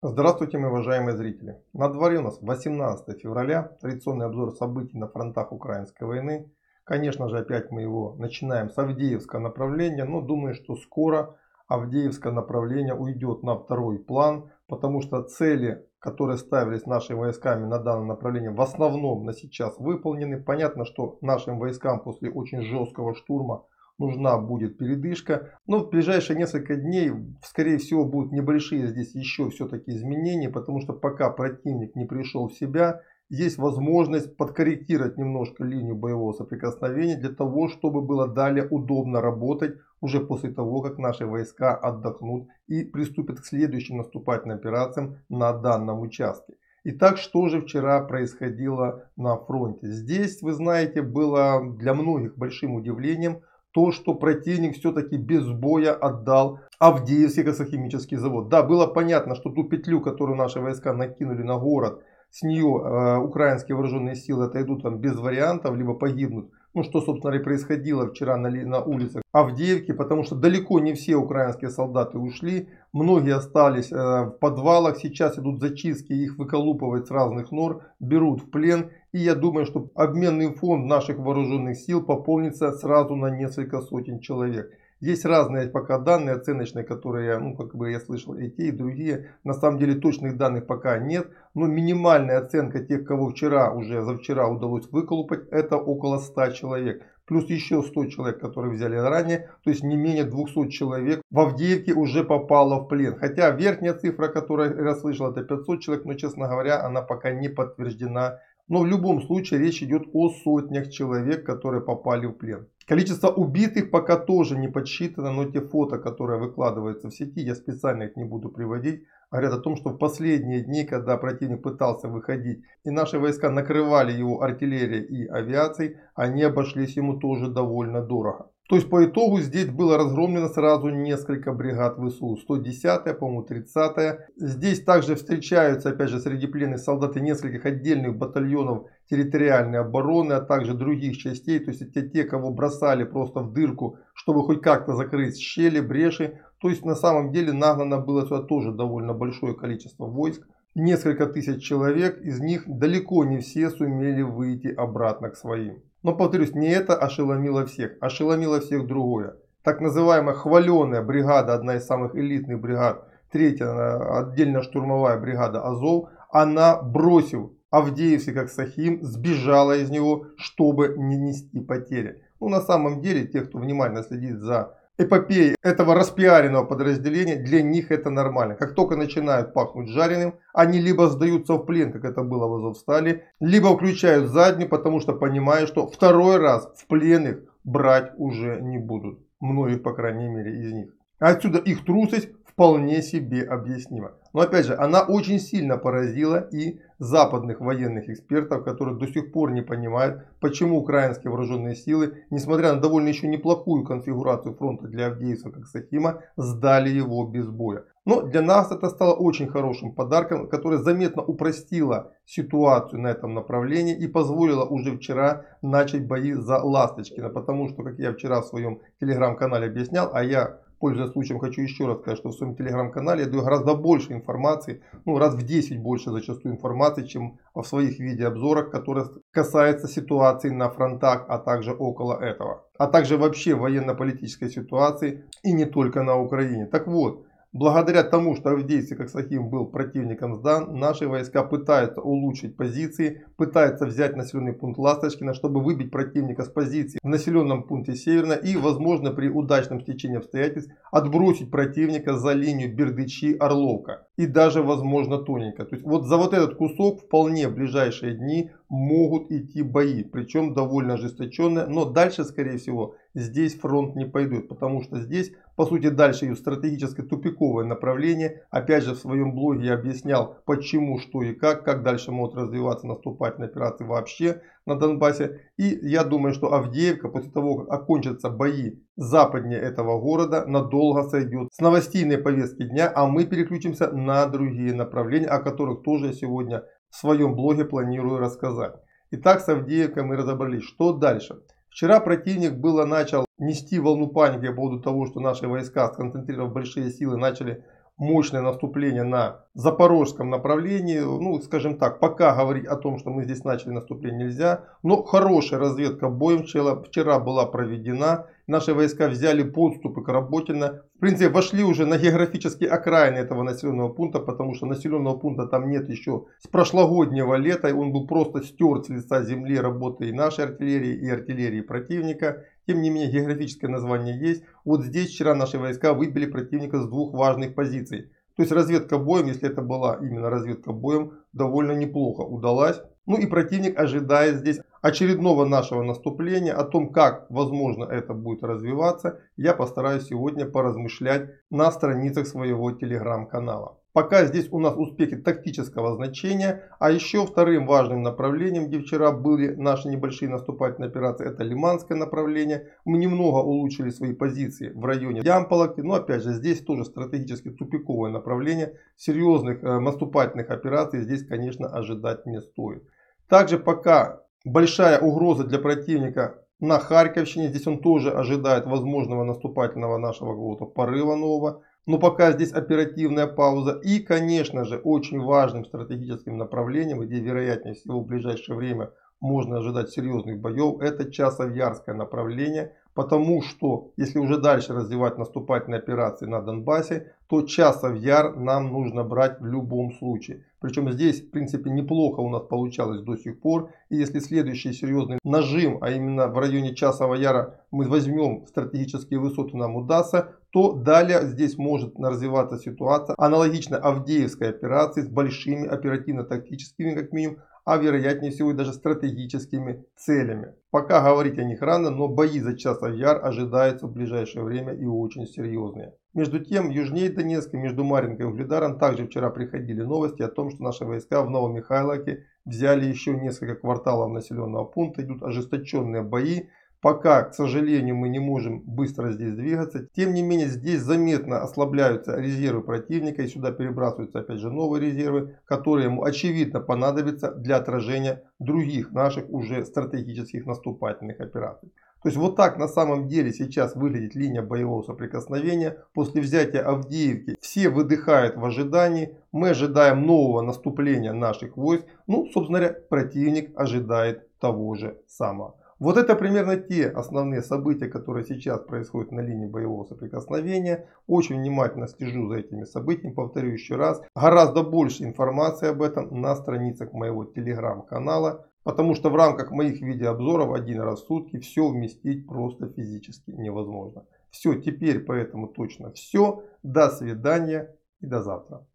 Здравствуйте, мои уважаемые зрители. На дворе у нас 18 февраля, традиционный обзор событий на фронтах украинской войны. Конечно же, опять мы его начинаем с Авдеевского направления, но думаю, что скоро Авдеевское направление уйдет на второй план, потому что цели, которые ставились нашими войсками на данном направлении, в основном на сейчас выполнены. Понятно, что нашим войскам после очень жесткого штурма нужна будет передышка. Но в ближайшие несколько дней, скорее всего, будут небольшие здесь еще все-таки изменения, потому что пока противник не пришел в себя, есть возможность подкорректировать немножко линию боевого соприкосновения для того, чтобы было далее удобно работать уже после того, как наши войска отдохнут и приступят к следующим наступательным операциям на данном участке. Итак, что же вчера происходило на фронте? Здесь, вы знаете, было для многих большим удивлением то, что противник все-таки без боя отдал Авдеевский косохимический завод. Да, было понятно, что ту петлю, которую наши войска накинули на город, с нее э, украинские вооруженные силы отойдут там без вариантов, либо погибнут. Ну, что, собственно, и происходило вчера на, на улицах Авдеевки, потому что далеко не все украинские солдаты ушли. Многие остались э, в подвалах, сейчас идут зачистки, их выколупывают с разных нор, берут в плен. И я думаю, что обменный фонд наших вооруженных сил пополнится сразу на несколько сотен человек. Есть разные пока данные оценочные, которые, ну, как бы я слышал, и те, и другие. На самом деле точных данных пока нет. Но минимальная оценка тех, кого вчера, уже за вчера удалось выколупать, это около 100 человек. Плюс еще 100 человек, которые взяли ранее. То есть не менее 200 человек в Авдеевке уже попало в плен. Хотя верхняя цифра, которую я слышал, это 500 человек. Но, честно говоря, она пока не подтверждена но в любом случае речь идет о сотнях человек, которые попали в плен. Количество убитых пока тоже не подсчитано, но те фото, которые выкладываются в сети, я специально их не буду приводить, говорят о том, что в последние дни, когда противник пытался выходить, и наши войска накрывали его артиллерией и авиацией, они обошлись ему тоже довольно дорого. То есть по итогу здесь было разгромлено сразу несколько бригад ВСУ. 110-я, по-моему, 30-я. Здесь также встречаются, опять же, среди пленных солдат нескольких отдельных батальонов территориальной обороны, а также других частей. То есть это те, кого бросали просто в дырку, чтобы хоть как-то закрыть щели, бреши. То есть на самом деле нагнано было сюда тоже довольно большое количество войск. Несколько тысяч человек, из них далеко не все сумели выйти обратно к своим. Но повторюсь, не это ошеломило всех, ошеломило всех другое. Так называемая хваленая бригада, одна из самых элитных бригад, третья э, отдельно штурмовая бригада Азов, она бросив Авдеевский как Сахим, сбежала из него, чтобы не нести потери. Ну на самом деле, те, кто внимательно следит за эпопеи этого распиаренного подразделения, для них это нормально. Как только начинают пахнуть жареным, они либо сдаются в плен, как это было в Азовстале, либо включают заднюю, потому что понимают, что второй раз в плен их брать уже не будут. Многих, по крайней мере, из них. Отсюда их трусость вполне себе объяснима. Но опять же, она очень сильно поразила и западных военных экспертов, которые до сих пор не понимают, почему украинские вооруженные силы, несмотря на довольно еще неплохую конфигурацию фронта для Авдеевска как Сахима, сдали его без боя. Но для нас это стало очень хорошим подарком, который заметно упростило ситуацию на этом направлении и позволило уже вчера начать бои за Ласточкина. Потому что, как я вчера в своем телеграм-канале объяснял, а я Пользуясь случаем, хочу еще раз сказать, что в своем телеграм-канале я даю гораздо больше информации, ну раз в 10 больше зачастую информации, чем в своих видеообзорах, которые касаются ситуации на фронтах, а также около этого. А также вообще военно-политической ситуации и не только на Украине. Так вот, Благодаря тому, что Авдеевский как Сахим был противником сдан, наши войска пытаются улучшить позиции, пытаются взять населенный пункт Ласточкина, чтобы выбить противника с позиции в населенном пункте Северно и, возможно, при удачном стечении обстоятельств отбросить противника за линию Бердычи-Орловка. И даже, возможно, тоненько. То есть вот за вот этот кусок вполне в ближайшие дни могут идти бои, причем довольно ожесточенные, но дальше, скорее всего, здесь фронт не пойдет, потому что здесь, по сути, дальше ее стратегическое тупиковое направление. Опять же, в своем блоге я объяснял, почему, что и как, как дальше могут развиваться наступательные операции вообще на Донбассе. И я думаю, что Авдеевка, после того, как окончатся бои западнее этого города, надолго сойдет с новостейной повестки дня, а мы переключимся на другие направления, о которых тоже сегодня в своем блоге планирую рассказать. Итак, с Авдеевкой мы разобрались. Что дальше? Вчера противник было начал нести волну паники по поводу того, что наши войска, сконцентрировав большие силы, начали мощное наступление на запорожском направлении. Ну, скажем так, пока говорить о том, что мы здесь начали наступление нельзя. Но хорошая разведка боем вчера, вчера была проведена. Наши войска взяли подступы к Работино. В принципе, вошли уже на географические окраины этого населенного пункта, потому что населенного пункта там нет еще с прошлогоднего лета. Он был просто стерт с лица земли работы и нашей артиллерии, и артиллерии противника. Тем не менее, географическое название есть. Вот здесь вчера наши войска выбили противника с двух важных позиций. То есть разведка боем, если это была именно разведка боем, довольно неплохо удалась. Ну и противник ожидает здесь очередного нашего наступления. О том, как возможно это будет развиваться, я постараюсь сегодня поразмышлять на страницах своего телеграм-канала. Пока здесь у нас успехи тактического значения. А еще вторым важным направлением, где вчера были наши небольшие наступательные операции, это Лиманское направление. Мы немного улучшили свои позиции в районе Ямполоки. Но опять же, здесь тоже стратегически тупиковое направление. Серьезных э, наступательных операций здесь, конечно, ожидать не стоит. Также пока большая угроза для противника на Харьковщине. Здесь он тоже ожидает возможного наступательного нашего порыва нового. Но пока здесь оперативная пауза. И, конечно же, очень важным стратегическим направлением, где вероятнее всего в ближайшее время можно ожидать серьезных боев, это Часовьярское направление. Потому что, если уже дальше развивать наступательные операции на Донбассе, то Часов Яр нам нужно брать в любом случае. Причем здесь, в принципе, неплохо у нас получалось до сих пор. И если следующий серьезный нажим, а именно в районе Часового Яра мы возьмем стратегические высоты, нам удастся, то далее здесь может развиваться ситуация аналогично Авдеевской операции с большими оперативно-тактическими, как минимум, а вероятнее всего и даже стратегическими целями. Пока говорить о них рано, но бои за Часов Яр ожидаются в ближайшее время и очень серьезные. Между тем, южнее Донецка, между Маринкой и Угледаром, также вчера приходили новости о том, что наши войска в Новомихайловке взяли еще несколько кварталов населенного пункта, идут ожесточенные бои. Пока, к сожалению, мы не можем быстро здесь двигаться. Тем не менее, здесь заметно ослабляются резервы противника. И сюда перебрасываются опять же новые резервы, которые ему очевидно понадобятся для отражения других наших уже стратегических наступательных операций. То есть вот так на самом деле сейчас выглядит линия боевого соприкосновения. После взятия Авдеевки все выдыхают в ожидании. Мы ожидаем нового наступления наших войск. Ну, собственно говоря, противник ожидает того же самого. Вот это примерно те основные события, которые сейчас происходят на линии боевого соприкосновения. Очень внимательно слежу за этими событиями, повторю еще раз. Гораздо больше информации об этом на страницах моего телеграм-канала. Потому что в рамках моих видеообзоров один раз в сутки все вместить просто физически невозможно. Все, теперь поэтому точно все. До свидания и до завтра.